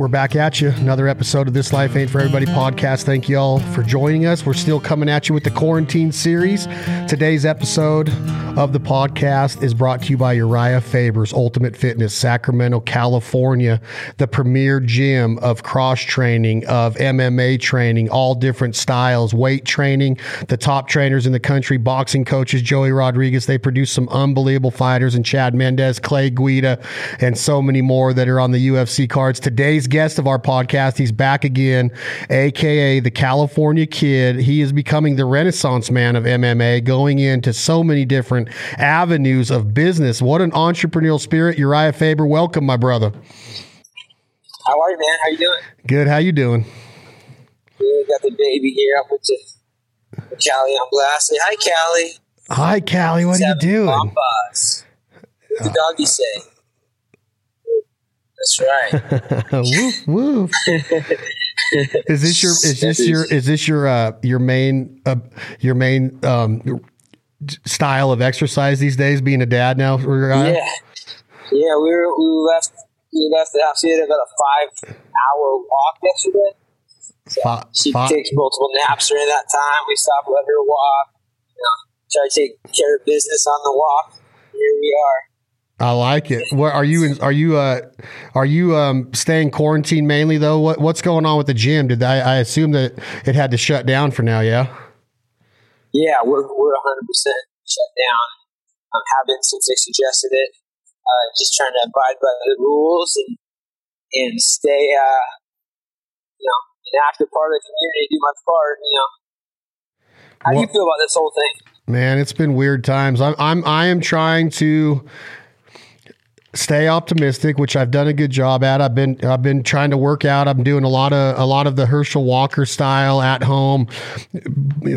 we're back at you. Another episode of This Life Ain't For Everybody podcast. Thank you all for joining us. We're still coming at you with the quarantine series. Today's episode of the podcast is brought to you by Uriah Faber's Ultimate Fitness, Sacramento, California, the premier gym of cross training, of MMA training, all different styles, weight training, the top trainers in the country, boxing coaches, Joey Rodriguez. They produce some unbelievable fighters, and Chad Mendes, Clay Guida, and so many more that are on the UFC cards. Today's guest of our podcast, he's back again, aka the California Kid. He is becoming the renaissance man of MMA, going into so many different avenues of business. What an entrepreneurial spirit. Uriah Faber, welcome, my brother. How are you, man? How you doing? Good. How you doing? Good. Got the baby here up put Callie on blast. Say hi, Callie. Hi, Callie. What Seven are you doing? Bombas. What the doggy say? That's right. woof woof. is this your is this your is this your uh your main uh, your main um style of exercise these days being a dad now Yeah. Yeah, we were, we left we left the house. We had about a five hour walk yesterday. So Fi- she fi- takes multiple naps during that time. We stop, let her walk. You know, try to take care of business on the walk. Here we are. I like it. What are you? Are you? Uh, are you um, staying quarantined mainly though? What What's going on with the gym? Did I, I assume that it had to shut down for now? Yeah. Yeah, we're we're 100 percent shut down. Um, have been since they suggested it. Uh, just trying to abide by the rules and and stay, uh, you know, an active part of the community, do my part. You know, how do you feel about this whole thing? Man, it's been weird times. I'm I'm I am trying to stay optimistic, which I've done a good job at. I've been I've been trying to work out. I'm doing a lot of a lot of the Herschel Walker style at home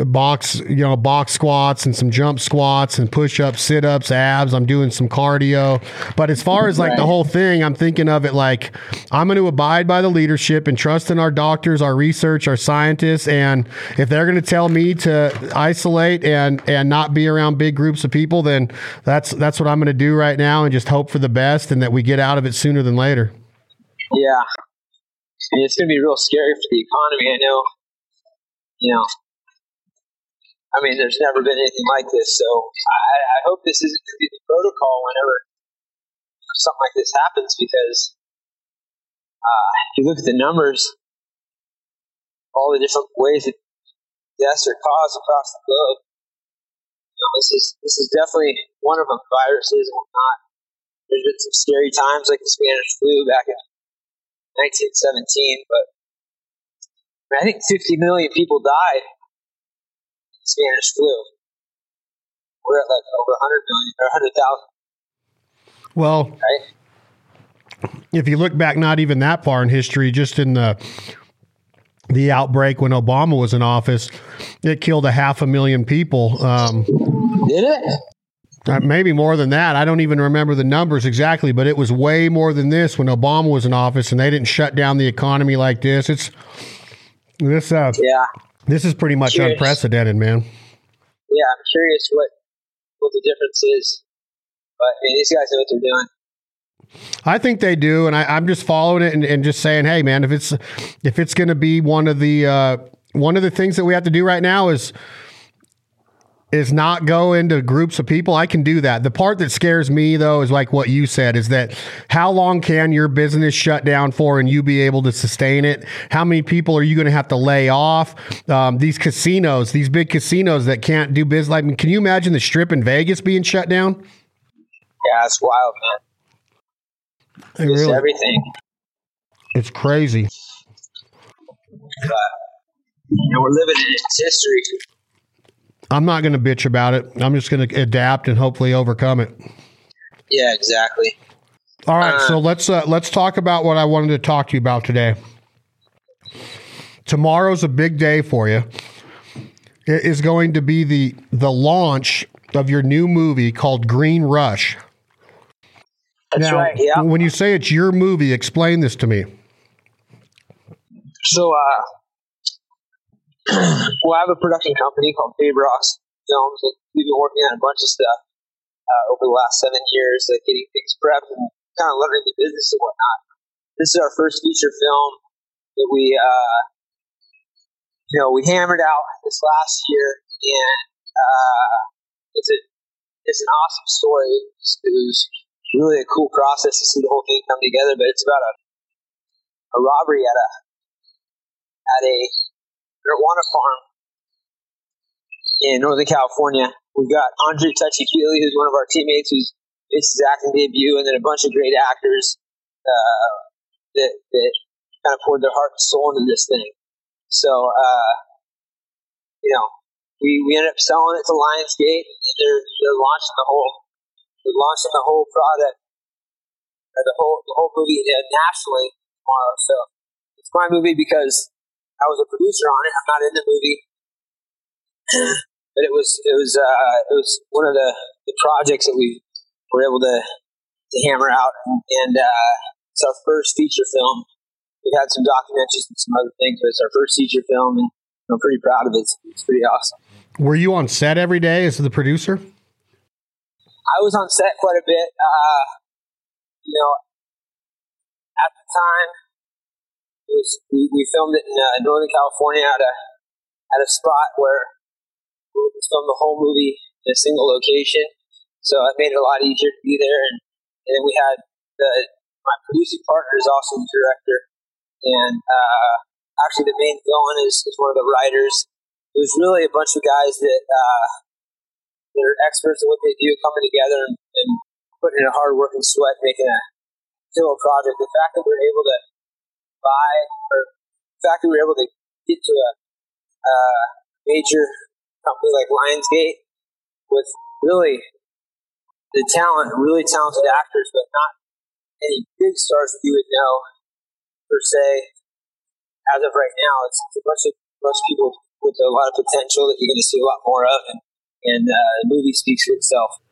box, you know, box squats and some jump squats and push ups, sit ups, abs. I'm doing some cardio. But as far as like the whole thing, I'm thinking of it like I'm going to abide by the leadership and trust in our doctors, our research, our scientists, and if they're going to tell me to isolate and and not be around big groups of people, then that's that's what I'm going to do right now and just hope for the best and that we get out of it sooner than later. Yeah, I mean, it's going to be real scary for the economy. I know. You know, I mean, there's never been anything like this, so I, I hope this isn't going to be the protocol whenever something like this happens. Because uh, if you look at the numbers, all the different ways that deaths are caused across the globe, this is this is definitely one of them. Viruses and whatnot. There's been some scary times like the Spanish flu back in 1917, but I think 50 million people died in the Spanish flu. We're at like over 100 million or 100,000, Well, right? if you look back not even that far in history, just in the the outbreak when Obama was in office, it killed a half a million people. Um, Did it? Uh, maybe more than that. I don't even remember the numbers exactly, but it was way more than this when Obama was in office, and they didn't shut down the economy like this. It's this. Uh, Yeah. this is pretty much Curious. unprecedented, man. Yeah, I'm curious what what the difference is. But I mean, these guys know what they're doing. I think they do, and I, I'm just following it and, and just saying, hey, man, if it's if it's going to be one of the uh, one of the things that we have to do right now is is not go into groups of people. I can do that. The part that scares me though is like what you said is that how long can your business shut down for and you be able to sustain it? How many people are you going to have to lay off? Um, these casinos, these big casinos that can't do business. Like, can you imagine the strip in Vegas being shut down? Yeah, it's wild, man. It It's really- everything. it's crazy. But you know, we're living in its history. I'm not going to bitch about it. I'm just going to adapt and hopefully overcome it. Yeah, exactly. All right, Uh, so let's uh, let's talk about what I wanted to talk to you about today. Tomorrow's a big day for you. It is going to be the the launch of your new movie called Green Rush. That's now, right. Yeah. when you say it's your movie, explain this to me. So, uh, well, I have a production company called Fabrox Films, and we've been working on a bunch of stuff uh, over the last seven years, like getting things prepped and kind of learning the business and whatnot. this is our first feature film that we, uh, you know, we hammered out this last year, and uh, it's a it's an awesome story. It was really a cool process to see the whole thing come together. But it's about a a robbery at a at a marijuana farm in Northern California. We've got Andre Touchy Fili, who's one of our teammates, who's his acting debut, and then a bunch of great actors uh, that that kind of poured their heart and soul into this thing. So, uh, you know, we, we ended up selling it to Lionsgate. They're they're launching the whole they're launching the whole product, uh, the whole the whole movie uh, nationally tomorrow. So it's my movie because I was a producer on it. I'm not in the movie, but it was it was uh, it was one of the, the projects that we were able to to hammer out, and uh, it's our first feature film. We had some documentaries and some other things, but it's our first feature film, and I'm pretty proud of it. It's, it's pretty awesome. Were you on set every day as the producer? I was on set quite a bit. Uh, you know, at the time, was, we, we filmed it in uh, Northern California at a at a spot where we filmed the whole movie in a single location. So it made it a lot easier to be there. And, and then we had the my producing partner is also the director, and uh, actually the main villain is, is one of the writers. It was really a bunch of guys that uh, that are experts in what they do, coming together and, and putting in a hard work and sweat, making a a project. The fact that we are able to buy, or the fact we were able to get to a uh, major company like Lionsgate with really the talent, really talented actors, but not any big stars that you would know per se. As of right now, it's, it's a bunch of bunch people with a lot of potential that you're going to see a lot more of, and, and uh, the movie speaks for itself.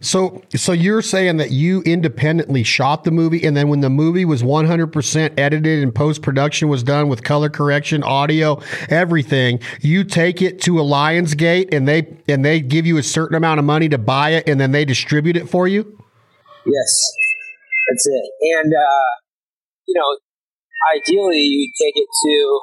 So, so you're saying that you independently shot the movie, and then when the movie was 100% edited and post production was done with color correction, audio, everything, you take it to a Lionsgate, and they and they give you a certain amount of money to buy it, and then they distribute it for you. Yes, that's it. And uh, you know, ideally, you take it to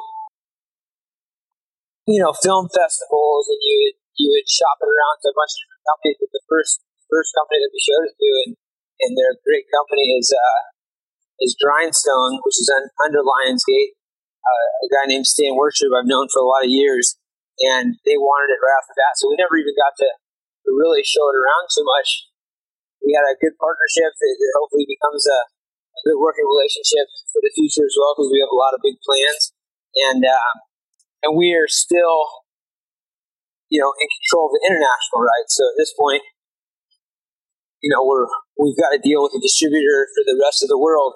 you know film festivals, and you would you would shop it around to a bunch of different companies. But the first first company that we showed it to, and, and their great company is uh, is Grindstone, which is un, under Lionsgate. Uh, a guy named Stan Wertlieb I've known for a lot of years, and they wanted it right off the bat. So we never even got to, really show it around too much. We had a good partnership that, that hopefully becomes a, a, good working relationship for the future as well, because we have a lot of big plans, and um, and we are still, you know, in control of the international rights. So at this point, you know, we're we've got to deal with a distributor for the rest of the world,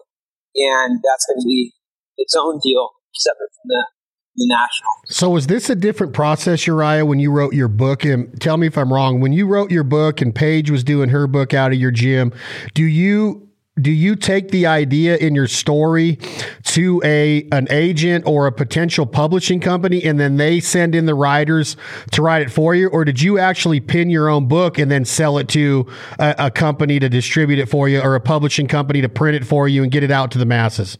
and that's going to be its own deal separate from the the national. So was this a different process, Uriah, when you wrote your book? And tell me if I'm wrong. When you wrote your book and Paige was doing her book out of your gym, do you do you take the idea in your story to a an agent or a potential publishing company and then they send in the writers to write it for you? Or did you actually pin your own book and then sell it to a, a company to distribute it for you or a publishing company to print it for you and get it out to the masses?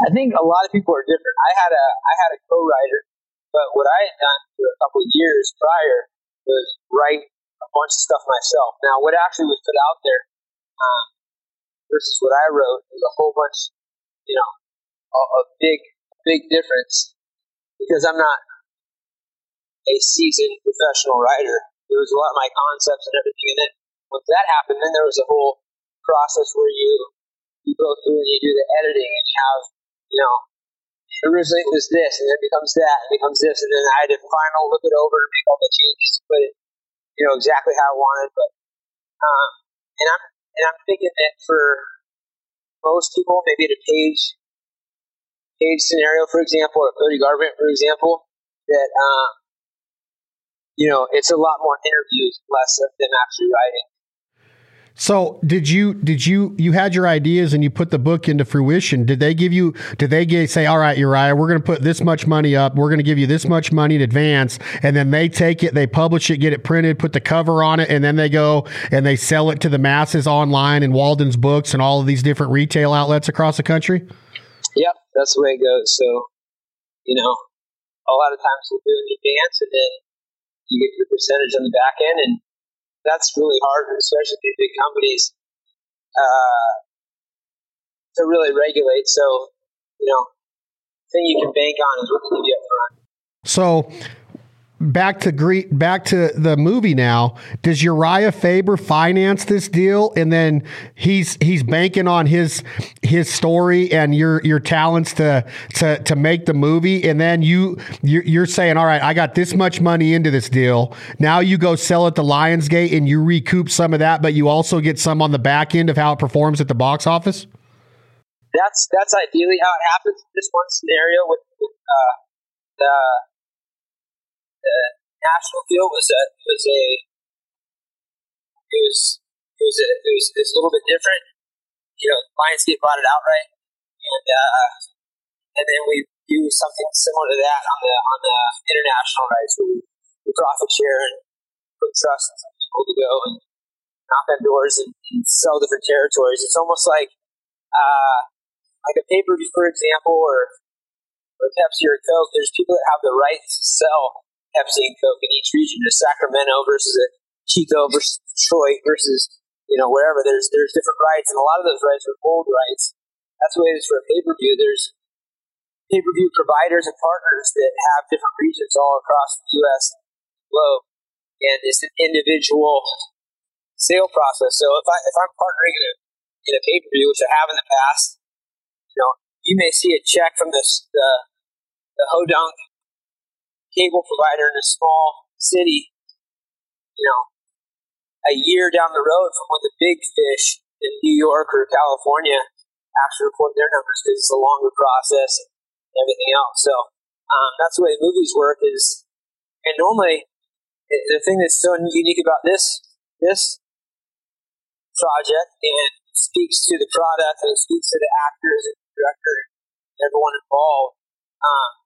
I think a lot of people are different. I had a i had a co-writer but what i had done for a couple of years prior was write a bunch of stuff myself. Now what actually was put out there um, versus what I wrote is a whole bunch, you know, a, a big, big difference because I'm not a seasoned professional writer. There was a lot of my concepts and everything in it. Once that happened, then there was a whole process where you you go through and you do the editing and you have, you know, originally it was this and then it becomes that and becomes this and then I had to final look it over and make all the changes to put it, you know, exactly how I wanted. But um, and I'm and I'm thinking that for most people, maybe at a page page scenario, for example, or Cody Garbrandt, for example, that um, you know it's a lot more interviews, less of them actually writing. So did you did you you had your ideas and you put the book into fruition? Did they give you did they get, say, all right, Uriah, we're going to put this much money up, we're going to give you this much money in advance, and then they take it, they publish it, get it printed, put the cover on it, and then they go and they sell it to the masses online in Walden's books and all of these different retail outlets across the country? Yep, that's the way it goes. So, you know, a lot of times we'll do it in advance and then you get your percentage on the back end and that's really hard, especially these big companies, uh, to really regulate. So, you know, thing you can bank on is what they give you up front. So back to greet back to the movie now. Does uriah faber finance this deal? And then he's he's banking on his his story and your your talents to to to make the movie. And then you you're, you're saying all right i got this much money into this deal. Now you go sell it to lionsgate and you recoup some of that but you also get some on the back end of how it performs at the box office? That's that's ideally how it happens. This one scenario with, with uh, the the national deal was a was a it was it was a, it was, a little bit different. You know, Lionsgate bought it outright, and uh, and then we do something similar to that on the on the international rights, where we, we profit share and put trust in people to go and knock on doors and, and sell different territories. It's almost like uh, like a pay per view, for example, or or Pepsi or Coke. There's people that have the right to sell Pepsi and Coke in each region. A Sacramento versus a Chico versus Detroit versus you know wherever. There's there's different rights, and a lot of those rights are gold rights. That's the way it is for a pay per view. There's pay per view providers and partners that have different regions all across the U.S. globe, and it's an individual sale process. So if I if I'm partnering in a in a pay per view, which I have in the past, you know, you may see a check from this the the Hodunk cable provider in a small city, you know, a year down the road from when the big fish in New York or California actually report their numbers because it's a longer process and everything else. So um, that's the way movies work. Is and normally the thing that's so unique about this this project and speaks to the product and speaks to the actors and the director and everyone involved. Um,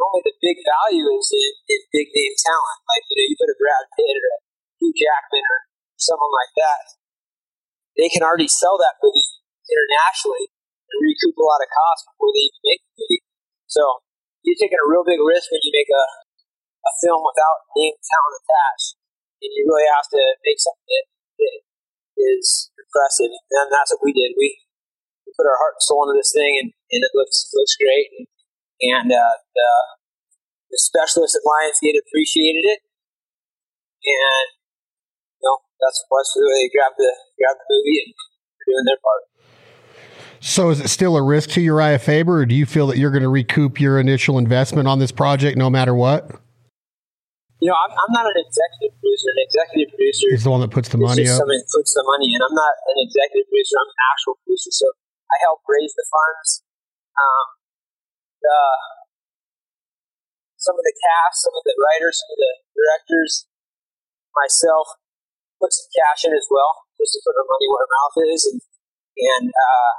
normally the big value is in, in big name talent. Like, you know, you put a Brad Pitt or a Hugh Jackman or someone like that. They can already sell that movie internationally and recoup a lot of costs before they even make the movie. So you're taking a real big risk when you make a, a film without name talent attached. And you really have to make something that, that is impressive. And that's what we did. We, we put our heart and soul into this thing and, and it looks looks great. And and uh, the, the specialists at Lionsgate appreciated it, and you know that's that's they grabbed the grabbed the movie and doing their part. So, is it still a risk to Uriah Faber, or do you feel that you're going to recoup your initial investment on this project no matter what? You know, I'm, I'm not an executive producer. An executive producer is the one that puts the money up. Someone puts the money in. I'm not an executive producer. I'm an actual producer. So I help raise the funds. Um, uh, some of the cast, some of the writers, some of the directors, myself, put some cash in as well, just to put our money where our mouth is, and and uh,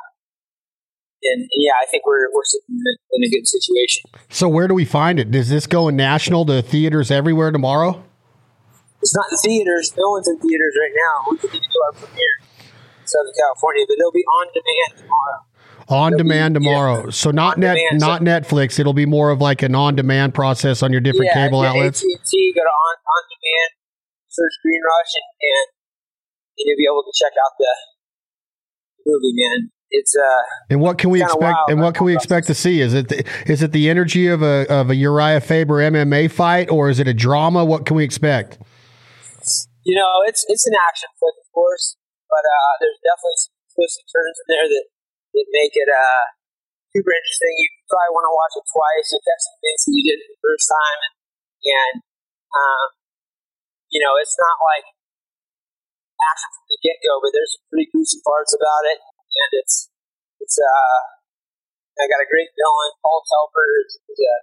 and, yeah, I think we're we're sitting in a, in a good situation. So where do we find it? Does this go in national to theaters everywhere tomorrow? It's not in theaters. No one's in theaters right now. We could even do our premiere in Southern California, but they'll be on demand tomorrow on demand tomorrow. Yeah. So not net, demand, not. Netflix. It'll be more of like an on demand process on your different yeah, cable outlets. AT&T, go to on on demand, search Green Rush, and, and you'll be able to check out the movie. Man, it's uh. And what can we expect? Wild, and what can we expect to see? Is it the, is it the energy of a of a Uriah Faber MMA fight, or is it a drama? What can we expect? You know, it's it's an action flick, of course, but uh, there's definitely some twists and turns in there that it make it uh, super interesting. You probably want to watch it twice. You catch some things that you did the first time, and, um, you know it's not like action from the get go, but there's pretty gruesome parts about it, and it's it's uh I got a great villain. Paul Telfer is, is a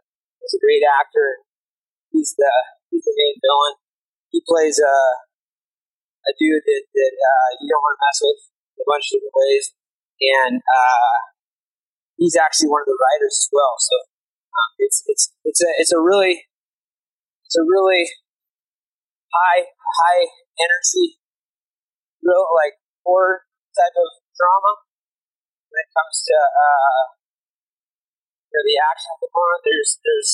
is a great actor. He's the he's the main villain. He plays a a a dude that, that uh, you don't want to mess with in a bunch of different ways, and uh, he's actually one of the writers as well. So um, it's it's it's a it's a really it's a really high high energy, real like horror type of drama when it comes to uh, you know, the action of the part. There's there's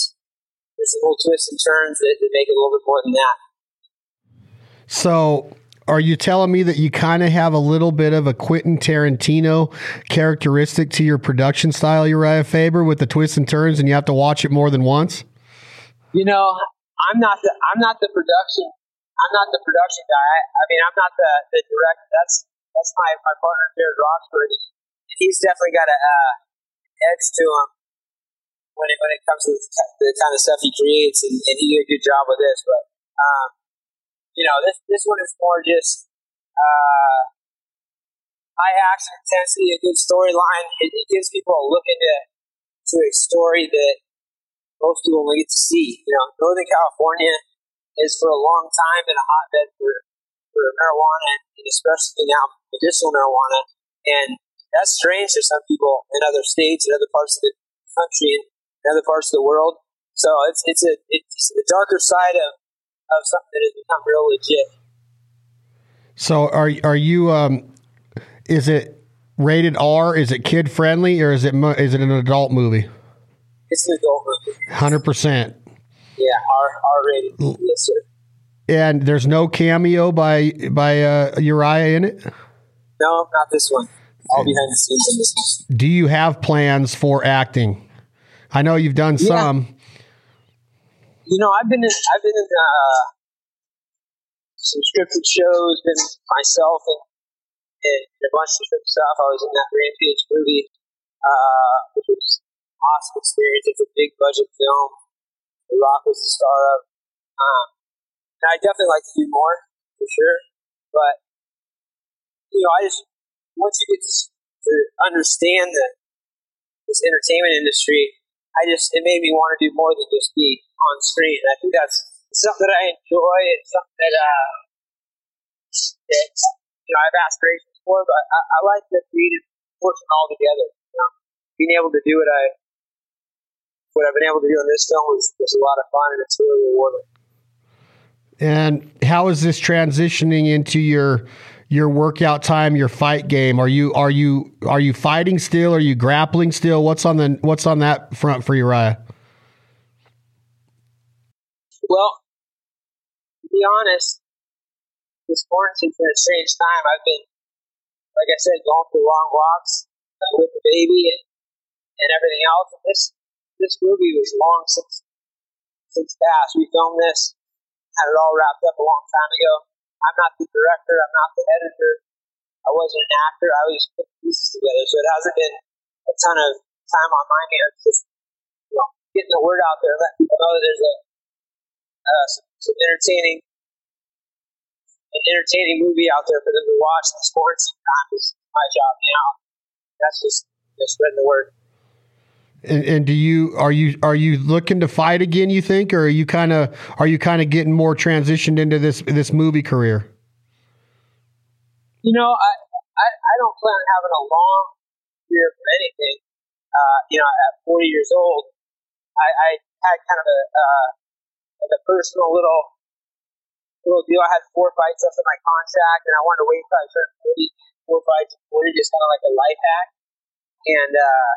there's little twists and turns that, that make it a little bit more than that. So, are you telling me that you kind of have a little bit of a Quentin Tarantino characteristic to your production style, Uriah Faber, with the twists and turns, and you have to watch it more than once? You know, I'm not the I'm not the production I'm not the production guy. I, mean, I'm not the the director. That's that's my my partner Jared Roxburgh. He's definitely got a uh, edge to him when it when it comes to the kind of stuff he creates, and, and he did a good job with this. But um, you know, this this one is more just uh, high action intensity, a good storyline. It, it, gives people a look into to a story that most people only get to see. You know, Northern California is for a long time been a hotbed for for marijuana, and especially now medicinal marijuana, and that's strange to some people in other states and other parts of the country and other parts of the world. So it's it's a it's a darker side of of something that has become real legit. So are are you? Um, is it rated R? Is it kid friendly, or is it is it an adult movie? It's an adult movie. Hundred percent. Yeah, R R rated. Yes, sir. And there's no cameo by by uh, Uriah in it. No, not this one. All behind the scenes in this one. Do you have plans for acting? I know you've done yeah. some you know, I've been in, I've been in uh, some scripted shows, been myself and, a bunch of different stuff. I was in that Rampage movie, uh, which was awesome experience. It's a big budget film. The Rock was the star of. Um, and I definitely like to do more for sure, but you know, I just once you get to, to understand the this entertainment industry, I just it made me want to do more than just be on screen. I think that's something that I enjoy. It's something that, uh, you know, I have aspirations for, but I, I like the creative portion altogether. You know, being able to do what I what I've been able to do in this film was, was a lot of fun, and it's really rewarding. And how is this transitioning into your your workout time, your fight game? Are you are you are you fighting still? Are you grappling still? What's on the what's on that front for Uriah? Well, to be honest, this quarantine's been a strange time. I've been, like I said, going for long walks uh, with the baby and, and everything else. And this this movie was long since since past. We filmed this, had it all wrapped up a long time ago. I'm not the director. I'm not the editor. I wasn't an actor. I was just putting pieces together. So it hasn't been a ton of time on my hands. Just you know, getting the word out there, letting people know that there's a uh, some, some entertaining an entertaining movie out there for them to watch this quarantine time is my job now. That's just, just spreading the word. And, and, do you are you are you looking to fight again? You think, or are you kind of are you kind of getting more transitioned into this this movie career? You know, I, I, I don't plan on having a long career for anything. Uh, you know, at 40 years old, I, I had kind of a uh, like a personal little little deal. I had four fights left in my contract, and I wanted to wait until I turned 40, four fights at 40, just kind of like a life hack. And uh,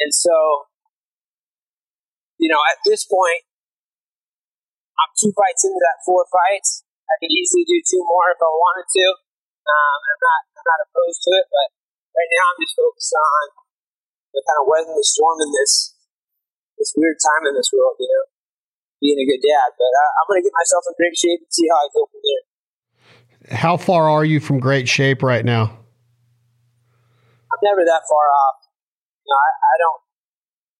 and so, you know, at this point, I'm two fights into that four fights. I could easily do two more if I wanted to. Um, I'm not I'm not opposed to it, but right now I'm just focused on the kind of weathering the storm in this this weird time in this world, you know being a good dad. But I, am going to get myself in great shape and see how I feel from there. How far are you from great shape right now? I'm never that far off. You know, I, I don't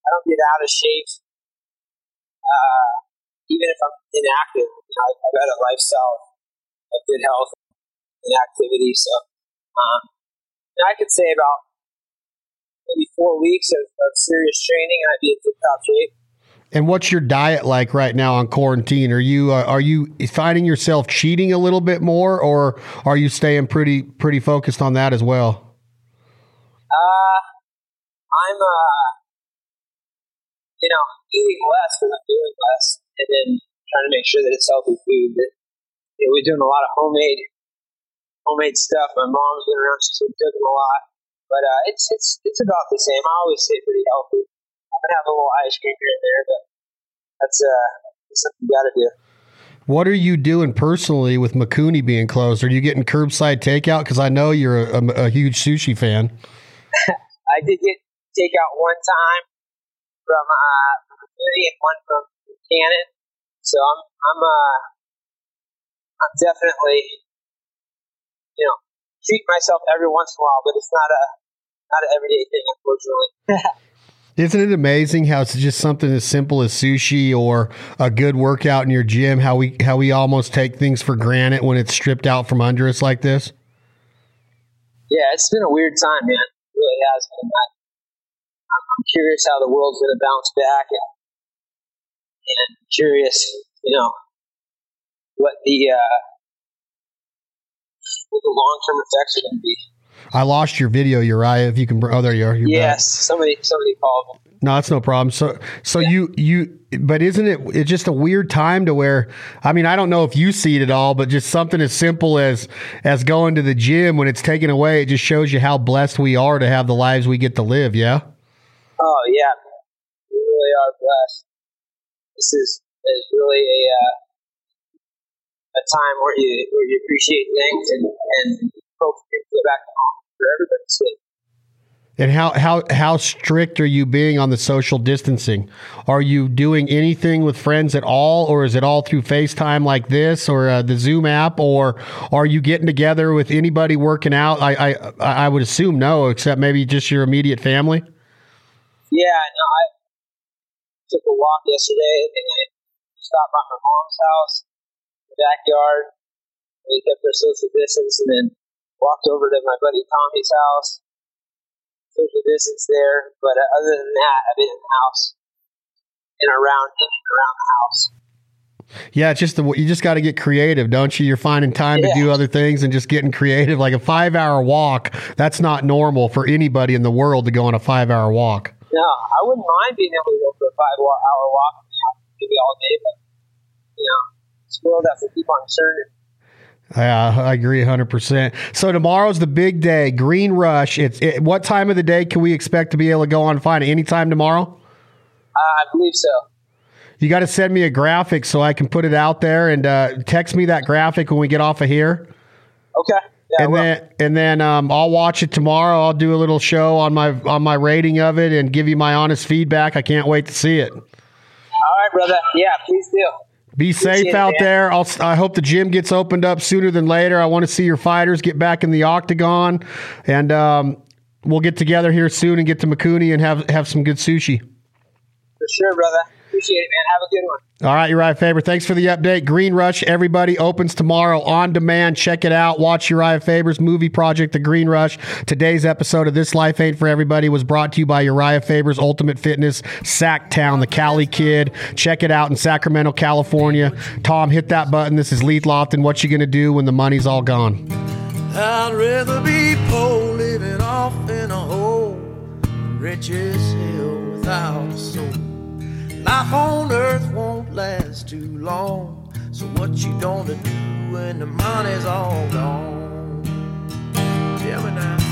I don't get out of shape. Uh, even if I'm inactive, you know, I've got a lifestyle of good health and activity. So um, I could say about maybe four weeks of, of serious training, and I'd be in tip top shape. And what's your diet like right now on quarantine? Are you uh, are you finding yourself cheating a little bit more, or are you staying pretty pretty focused on that as well? Uh, I'm uh, you know, eating less because I'm doing less, and then trying to make sure that it's healthy food. That you know, we're doing a lot of homemade homemade stuff. My mom's been around; she's been cooking a lot, but uh, it's it's it's about the same. I always stay pretty healthy. I can have a little ice cream here and there, but that's uh that's something you got to do. What are you doing personally with Mikuni being closed? Are you getting curbside takeout? Because I know you're a, a, a, huge sushi fan. I did get takeout one time from uh, Mikuni and one from Canon. So I'm I'm uh I'm definitely you know treat myself every once in a while, but it's not a not an everyday thing, unfortunately. Isn't it amazing how it's just something as simple as sushi or a good workout in your gym? How we how we almost take things for granted when it's stripped out from under us like this. Yeah, it's been a weird time, man. It really has been. I, I'm curious how the world's going to bounce back, and, and curious, you know, what the uh, what the long term effects are going to be. I lost your video, Uriah. If you can, oh, there you are. You're yes, back. somebody somebody called. No, that's no problem. So, so yeah. you you, but isn't it? It's just a weird time to where. I mean, I don't know if you see it at all, but just something as simple as as going to the gym when it's taken away, it just shows you how blessed we are to have the lives we get to live. Yeah. Oh yeah, we really are blessed. This is is really a uh, a time where you where you appreciate things and and hope get back home for everybody's sake. And how, how how strict are you being on the social distancing? Are you doing anything with friends at all, or is it all through FaceTime like this, or uh, the Zoom app, or are you getting together with anybody working out? I, I I would assume no, except maybe just your immediate family. Yeah, no, I took a walk yesterday, and I stopped by my mom's house, the backyard. We kept our social distance, and then walked over to my buddy Tommy's house, social distance there. But uh, other than that, I've been in the house and around and around the house. Yeah, it's just the you just got to get creative, don't you? You're finding time yeah. to do other things and just getting creative. Like a five hour walk, that's not normal for anybody in the world to go on a five hour walk. No, I wouldn't mind being able to go for a five hour walk, maybe all day, but you know, this world has to keep on turning. Yeah, I agree 100%. So tomorrow's the big day, Green Rush. It's it, what time of the day can we expect to be able to go on find it? Anytime tomorrow? Uh, I believe so. You got to send me a graphic so I can put it out there and uh, text me that graphic when we get off of here. Okay. Yeah, and then and then um, I'll watch it tomorrow. I'll do a little show on my on my rating of it and give you my honest feedback. I can't wait to see it. All right, brother. Yeah, please do. Be safe out there. I'll, I hope the gym gets opened up sooner than later. I want to see your fighters get back in the octagon, and um, we'll get together here soon and get to Mikuni and have have some good sushi. For sure, brother. Appreciate it, man. Have a good one. All right, Uriah Faber. Thanks for the update. Green Rush, everybody opens tomorrow on demand. Check it out. Watch Uriah Faber's movie project, The Green Rush. Today's episode of This Life Ain't for Everybody was brought to you by Uriah Faber's Ultimate Fitness, Sacktown, the Cali Kid. Check it out in Sacramento, California. Tom, hit that button. This is Leith Lofton. What you gonna do when the money's all gone? I'd rather be poor living off in a hole, rich as hell without a soul. Life on earth won't last too long. So what you gonna do when the money's all gone? Tell now.